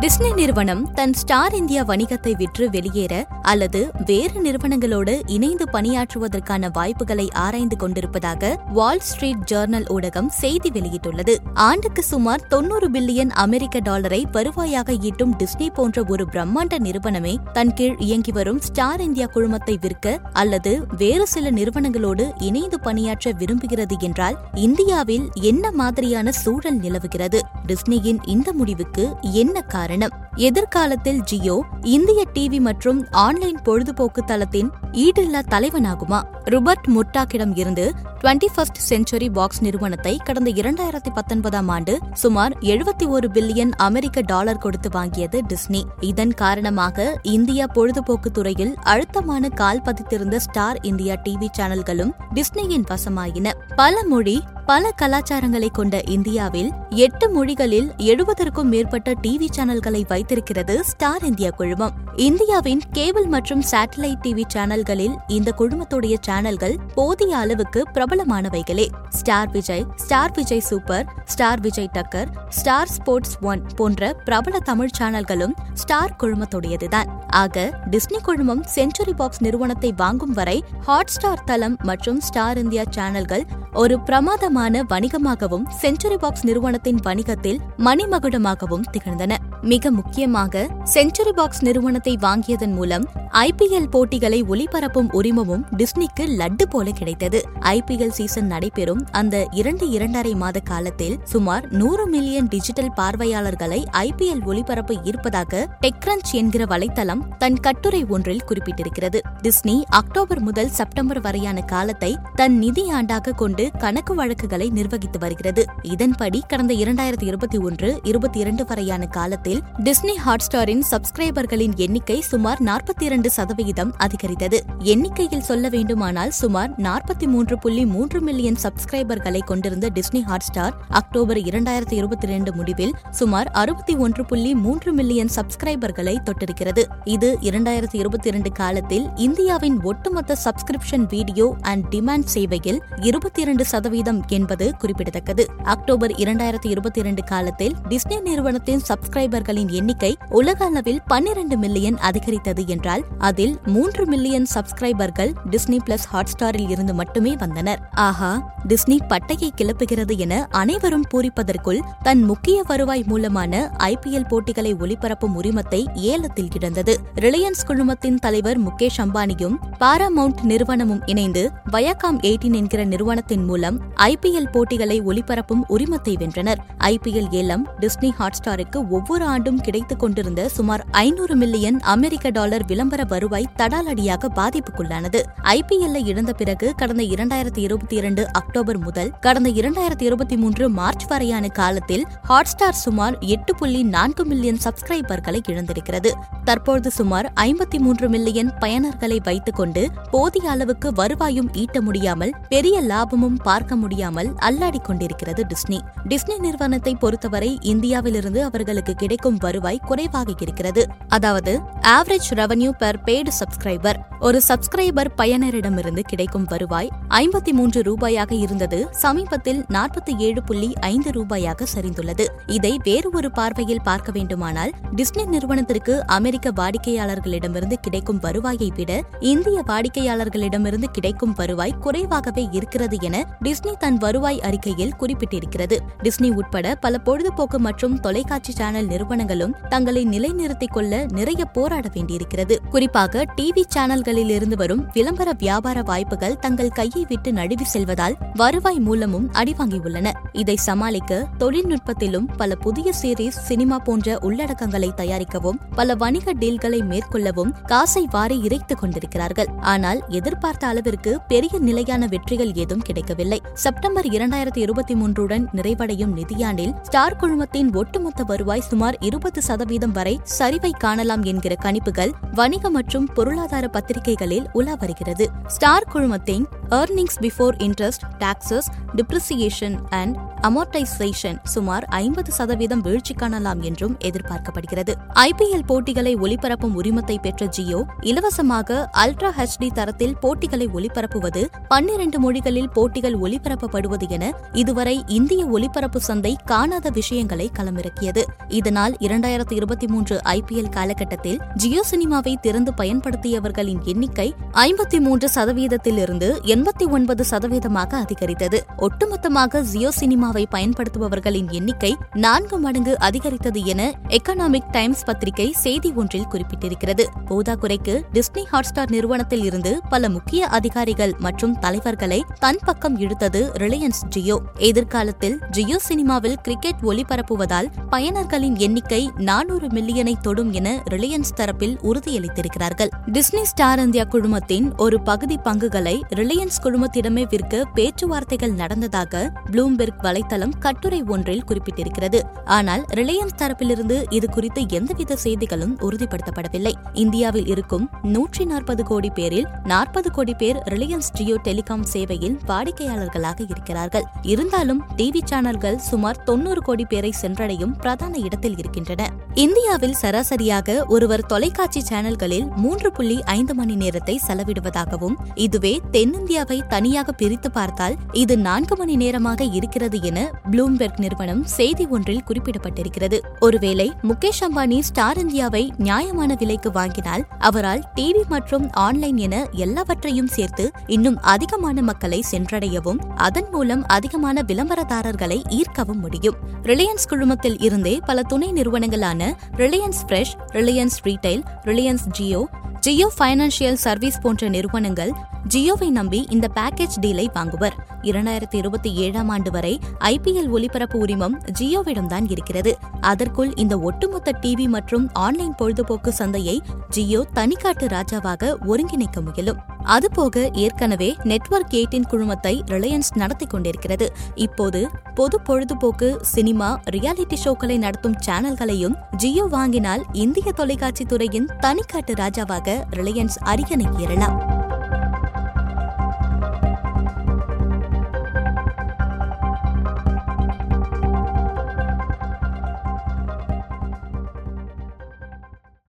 Disney நிறுவனம் தன் star India வணிகத்தை விற்று வெளியேற அல்லது வேறு நிறுவனங்களோடு இணைந்து பணியாற்றுவதற்கான வாய்ப்புகளை ஆராய்ந்து கொண்டிருப்பதாக வால் ஸ்ட்ரீட் ஜேர்னல் ஊடகம் செய்தி வெளியிட்டுள்ளது. ஆண்டுக்கு சுமார் தொன்னூறு பில்லியன் அமெரிக்க டாலரை வருவாயாக ஈட்டும் டிஸ்னி போன்ற ஒரு பிரம்மாண்ட நிறுவனமே தன் கீழ் இயங்கி வரும் ஸ்டார் இந்தியா குழுமத்தை விற்க அல்லது வேறு சில நிறுவனங்களோடு இணைந்து பணியாற்ற விரும்புகிறது என்றால் இந்தியாவில் என்ன மாதிரியான சூழல் நிலவுகிறது? டிஸ்னியின் இந்த முடிவுக்கு என்ன காரணம்? எதிர்காலத்தில் ஜியோ இந்திய டிவி மற்றும் ஆன்லைன் பொழுதுபோக்கு தளத்தின் ஈடில்லா தலைவனாகுமா? ருபர்ட் முர்டாக்கிடம் இருந்து டுவெண்டி ஃபர்ஸ்ட் செஞ்சுரி பாக்ஸ் நிறுவனத்தை கடந்த இரண்டாயிரத்தி பத்தொன்பதாம் ஆண்டு சுமார் எழுபத்தி ஒரு பில்லியன் அமெரிக்க டாலர் கொடுத்து வாங்கியது டிஸ்னி. இதன் காரணமாக இந்தியா பொழுதுபோக்கு துறையில் அழுத்தமான கால் பதித்திருந்த ஸ்டார் இந்தியா டிவி சேனல்களும் டிஸ்னியின் வசமாயின. பல மொழி பல கலாச்சாரங்களை கொண்ட இந்தியாவில் எட்டு மொழிகளில் எழுபதற்கும் மேற்பட்ட டிவி சேனல்களை வைத்திருக்கிறது ஸ்டார் இந்தியா குழுமம். இந்தியாவின் கேபிள் மற்றும் சேட்டலைட் டிவி சேனல்களில் இந்த குழுமத்துடைய சேனல்கள் போதிய அளவுக்கு பிரபலமானவைகளே. Star Vijay Star Vijay Super Star Vijay Takkar Star Sports One போன்ற பிரபல தமிழ் சேனல்களும் ஸ்டார் குழுமத்துடையதுதான். ஆக டிஸ்னி குழுமம் செஞ்சுரி பாக்ஸ் நிறுவனத்தை வாங்கும் வரை ஹாட் ஸ்டார் தளம் மற்றும் ஸ்டார் இந்தியா சேனல்கள் ஒரு பிரமாதமான வணிகமாகவும் செஞ்சுரி பாக்ஸ் நிறுவனத்தின் வணிகத்தில் மணிமகுடமாகவும் திகழ்ந்தன. மிக முக்கியமாக செஞ்சுரி பாக்ஸ் நிறுவனத்தை வாங்கியதன் மூலம் ஐபிஎல் போட்டிகளை ஒளிபரப்பும் உரிமமும் டிஸ்னிக்கு லட்டு போல கிடைத்தது. ஐபிஎல் சீசன் நடைபெறும் அந்த இரண்டு இரண்டரை மாத காலத்தில் சுமார் நூறு மில்லியன் டிஜிட்டல் பார்வையாளர்களை ஐபிஎல் ஒளிபரப்பு ஈர்ப்பதாக டெக்ரன்ச் என்கிற வலைத்தளம் தன் கட்டுரை ஒன்றில் குறிப்பிட்டிருக்கிறது. டிஸ்னி அக்டோபர் முதல் செப்டம்பர் வரையான காலத்தை தன் நிதி ஆண்டாக கொண்டு கணக்கு வழக்குகளை நிர்வகித்து வருகிறது. இதன்படி கடந்த இரண்டாயிரத்தி இருபத்தி ஒன்று இருபத்தி இரண்டு வரையான காலத்தில் மாதத்தில் டிஸ்னி ஹாட்ஸ்டாரின் சப்ஸ்கிரைபர்களின் எண்ணிக்கை சுமார் நாற்பத்தி இரண்டு சதவிகிதம் அதிகரித்தது. எண்ணிக்கையில் சொல்ல வேண்டுமானால் சுமார் நாற்பத்தி மூன்று புள்ளி மூன்று மில்லியன் சப்ஸ்கிரைபர்களை கொண்டிருந்த டிஸ்னி ஹாட்ஸ்டார் அக்டோபர் இரண்டாயிரத்தி இருபத்தி இரண்டு முடிவில் சுமார் அறுபத்தி ஒன்று புள்ளி மூன்று மில்லியன் சப்ஸ்கிரைபர்களை தொட்டிருக்கிறது. இது இரண்டாயிரத்தி இருபத்தி இரண்டு காலத்தில் இந்தியாவின் ஒட்டுமொத்த சப்ஸ்கிரிப்ஷன் வீடியோ அண்ட் டிமாண்ட் சேவையில் இருபத்தி இரண்டு சதவீதம் என்பது குறிப்பிடத்தக்கது. அக்டோபர் இரண்டாயிரத்தி இருபத்தி இரண்டு காலத்தில் டிஸ்னி நிறுவனத்தின் சப்ஸ்கிரைபர் சப்ஸ்கிரைபர்களின் எண்ணிக்கை உலக அளவில் பன்னிரண்டு மில்லியன் அதிகரித்தது என்றால் அதில் மூன்று மில்லியன் சப்ஸ்கிரைபர்கள் டிஸ்னி பிளஸ் ஹாட்ஸ்டாரில் இருந்து மட்டுமே வந்தனர். ஆஹா டிஸ்னி பட்டையை கிளப்புகிறது என அனைவரும் பூரிப்பதற்குள் தன் முக்கிய வருவாய் மூலமான ஐபிஎல் போட்டிகளை ஒளிபரப்பும் உரிமத்தை ஏலத்தில் கிடந்தது. ரிலையன்ஸ் குழுமத்தின் தலைவர் முகேஷ் அம்பானியும் பாராமவுண்ட் நிறுவனமும் இணைந்து வயாகாம் எயிட்டீன் என்கிற நிறுவனத்தின் மூலம் ஐபிஎல் போட்டிகளை ஒளிபரப்பும் உரிமத்தை வென்றனர். ஐபிஎல் ஏலம் டிஸ்னி ஹாட்ஸ்டாருக்கு ஒவ்வொரு ஆண்டும் கிடைத்துக் கொண்டிருந்த சுமார் ஐநூறு மில்லியன் அமெரிக்க டாலர் விளம்பர வருவாய் தடாலடியாக பாதிப்புக்குள்ளானது. ஐபிஎல்ல இழந்த பிறகு கடந்த இரண்டாயிரத்தி இருபத்தி இரண்டு அக்டோபர் முதல் கடந்த இரண்டாயிரத்தி இருபத்தி மூன்று மார்ச் வரையான காலத்தில் ஹாட்ஸ்டார் சுமார் எட்டு புள்ளி நான்கு மில்லியன் சப்ஸ்கிரைபர்களை இழந்திருக்கிறது. தற்போது சுமார் ஐம்பத்தி மூன்று மில்லியன் பயனர்களை வைத்துக் கொண்டு போதிய அளவுக்கு வருவாயும் ஈட்ட முடியாமல் பெரிய லாபமும் பார்க்க முடியாமல் அல்லாடிக் கொண்டிருக்கிறது டிஸ்னி. டிஸ்னி நிறுவனத்தை பொறுத்தவரை இந்தியாவிலிருந்து அவர்களுக்கு கிடைக்கும் கிடைக்கும் வருவாய் குறைவாக இருக்கிறது அதாவது average revenue per paid subscriber ஒரு சப்ஸ்கிரைபர் பயனரிடமிருந்து கிடைக்கும் வருவாய் ஐம்பத்தி மூன்று ரூபாயாக இருந்தது சமீபத்தில் நாற்பத்தி ஏழு புள்ளி ஐந்து ரூபாயாக சரிந்துள்ளது. இதை வேறு ஒரு பார்வையில் பார்க்க வேண்டுமானால் டிஸ்னி நிறுவனத்திற்கு அமெரிக்க வாடிக்கையாளர்களிடமிருந்து கிடைக்கும் வருவாயை விட இந்திய வாடிக்கையாளர்களிடமிருந்து கிடைக்கும் வருவாய் குறைவாகவே இருக்கிறது என டிஸ்னி தன் வருவாய் அறிக்கையில் குறிப்பிட்டிருக்கிறது. டிஸ்னி உட்பட பல பொழுதுபோக்கு மற்றும் தொலைக்காட்சி சேனல் நிறுவனம் நிறுவனங்களும் தங்களை நிலைநிறுத்திக் கொள்ள நிறைய போராட வேண்டியிருக்கிறது. குறிப்பாக டிவி சேனல்களில் இருந்து வரும் விளம்பர வியாபார வாய்ப்புகள் தங்கள் கையை விட்டு நழுவி செல்வதால் வருவாய் மூலமும் அடிவாங்கியுள்ளன. இதை சமாளிக்க தொழில்நுட்பத்திலும் பல புதிய சீரீஸ் சினிமா போன்ற உள்ளடக்கங்களை தயாரிக்கவும் பல வணிக டீல்களை மேற்கொள்ளவும் காசை வாரி இறைத்துக் கொண்டிருக்கிறார்கள். ஆனால் எதிர்பார்த்த அளவிற்கு பெரிய நிலையான வெற்றிகள் ஏதும் கிடைக்கவில்லை. செப்டம்பர் இரண்டாயிரத்தி இருபத்தி மூன்றுடன் நிறைவடையும் நிதியாண்டில் ஸ்டார் குழுமத்தின் ஒட்டுமொத்த வருவாய் சுமார் இருபது சதவீதம் வரை சரிவை காணலாம் என்கிற கணிப்புகள் வணிக மற்றும் பொருளாதார பத்திரிகைகளில் உலா வருகிறது. ஸ்டார் குழுமத்தின் earnings before interest taxes depreciation and amortisation சுமார் ஐம்பது சதவீதம் வீழ்ச்சி காணலாம் என்றும் எதிர்பார்க்கப்படுகிறது. ஐபிஎல் போட்டிகளை ஒளிபரப்பும் உரிமத்தை பெற்ற ஜியோ இலவசமாக அல்ட்ரா ஹெச்டி தரத்தில் போட்டிகளை ஒளிபரப்புவது பன்னிரண்டு மொழிகளில் போட்டிகள் ஒளிபரப்பப்படுவது என இதுவரை இந்திய ஒளிபரப்பு சந்தை காணாத விஷயங்களை களமிறக்கியது. இதனால் இரண்டாயிரத்து இருபத்தி மூன்று ஐபிஎல் காலகட்டத்தில் ஜியோ சினிமாவை திறந்து பயன்படுத்தியவர்களின் எண்ணிக்கை ஐம்பத்தி மூன்று சதவீதத்திலிருந்து எண்பத்தி ஒன்பது சதவீதமாக அதிகரித்தது. ஒட்டுமொத்தமாக ஜியோ சினிமா சினிமாவை பயன்படுத்துபவர்களின் எண்ணிக்கை நான்கு மடங்கு அதிகரித்தது என எக்கனாமிக் டைம்ஸ் பத்திரிகை செய்தி ஒன்றில் குறிப்பிட்டிருக்கிறது. போதாக்குறைக்கு டிஸ்னி ஹாட்ஸ்டார் நிறுவனத்தில் இருந்து பல முக்கிய அதிகாரிகள் மற்றும் தலைவர்களை தன் பக்கம் இழுத்தது ரிலையன்ஸ் ஜியோ. எதிர்காலத்தில் ஜியோ சினிமாவில் கிரிக்கெட் ஒளிபரப்புவதால் பயனர்களின் எண்ணிக்கை நானூறு மில்லியனை தொடும் என ரிலையன்ஸ் தரப்பில் உறுதியளித்திருக்கிறார்கள். டிஸ்னி ஸ்டார் இந்தியா குழுமத்தின் ஒரு பகுதி பங்குகளை ரிலையன்ஸ் குழுமத்திடமே விற்க பேச்சுவார்த்தைகள் நடந்ததாக ப்ளூம்பெர்க் வலை வலைத்தளம் கட்டுரை ஒன்றில் குறிப்பிட்டிருக்கிறது. ஆனால் ரிலையன்ஸ் தரப்பிலிருந்து இது குறித்து எந்தவித செய்திகளும் உறுதிப்படுத்தப்படவில்லை. இந்தியாவில் இருக்கும் நூற்றி நாற்பது கோடி பேரில் நாற்பது கோடி பேர் ரிலையன்ஸ் ஜியோ டெலிகாம் சேவையில் வாடிக்கையாளர்களாக இருக்கிறார்கள். இருந்தாலும் டிவி சேனல்கள் சுமார் தொன்னூறு கோடி பேரை சென்றடையும் பிரதான இடத்தில் இருக்கின்றன. இந்தியாவில் சராசரியாக ஒருவர் தொலைக்காட்சி சேனல்களில் மூன்று புள்ளி ஐந்து மணி நேரத்தை செலவிடுவதாகவும் இதுவே தென்னிந்தியாவை தனியாக பிரித்து பார்த்தால் இது நான்கு மணி நேரமாக இருக்கிறது என ப்ளூம்பெர்க் நிறுவனம் செய்தி ஒன்றில் குறிப்பிடப்பட்டிருக்கிறது. ஒருவேளை முகேஷ் அம்பானி ஸ்டார் இந்தியாவை நியாயமான விலைக்கு வாங்கினால் அவரால் டிவி மற்றும் ஆன்லைன் என எல்லாவற்றையும் சேர்த்து இன்னும் அதிகமான மக்களை சென்றடையவும் அதன் மூலம் அதிகமான விளம்பரதாரர்களை ஈர்க்கவும் முடியும். ரிலையன்ஸ் குழுமத்தில் இருந்தே பல துணை நிறுவனங்களான Reliance Fresh Reliance Retail Reliance Jio Jio Financial Service போன்ற நிறுவனங்கள் ஜியோவை நம்பி இந்த பேக்கேஜ் டீலை வாங்குவர். இரண்டாயிரத்தி இருபத்தி ஏழாம் ஆண்டு வரை ஐபிஎல் ஒளிபரப்பு உரிமம் ஜியோவிடம்தான் இருக்கிறது. அதற்குள் இந்த ஒட்டுமொத்த டிவி மற்றும் ஆன்லைன் பொழுதுபோக்கு சந்தையை ஜியோ தனிக்காட்டு ராஜாவாக ஒருங்கிணைக்க முயலும். அதுபோக ஏற்கனவே நெட்வொர்க் எயிட்டின் குழுமத்தை ரிலையன்ஸ் நடத்தி கொண்டிருக்கிறது. இப்போது பொது பொழுதுபோக்கு சினிமா ரியாலிட்டி ஷோக்களை நடத்தும் சேனல்களையும் ஜியோ வாங்கினால் இந்திய தொலைக்காட்சி துறையின் தனிக்காட்டு ராஜாவாக ரிலையன்ஸ் அரியணை ஏறலாம்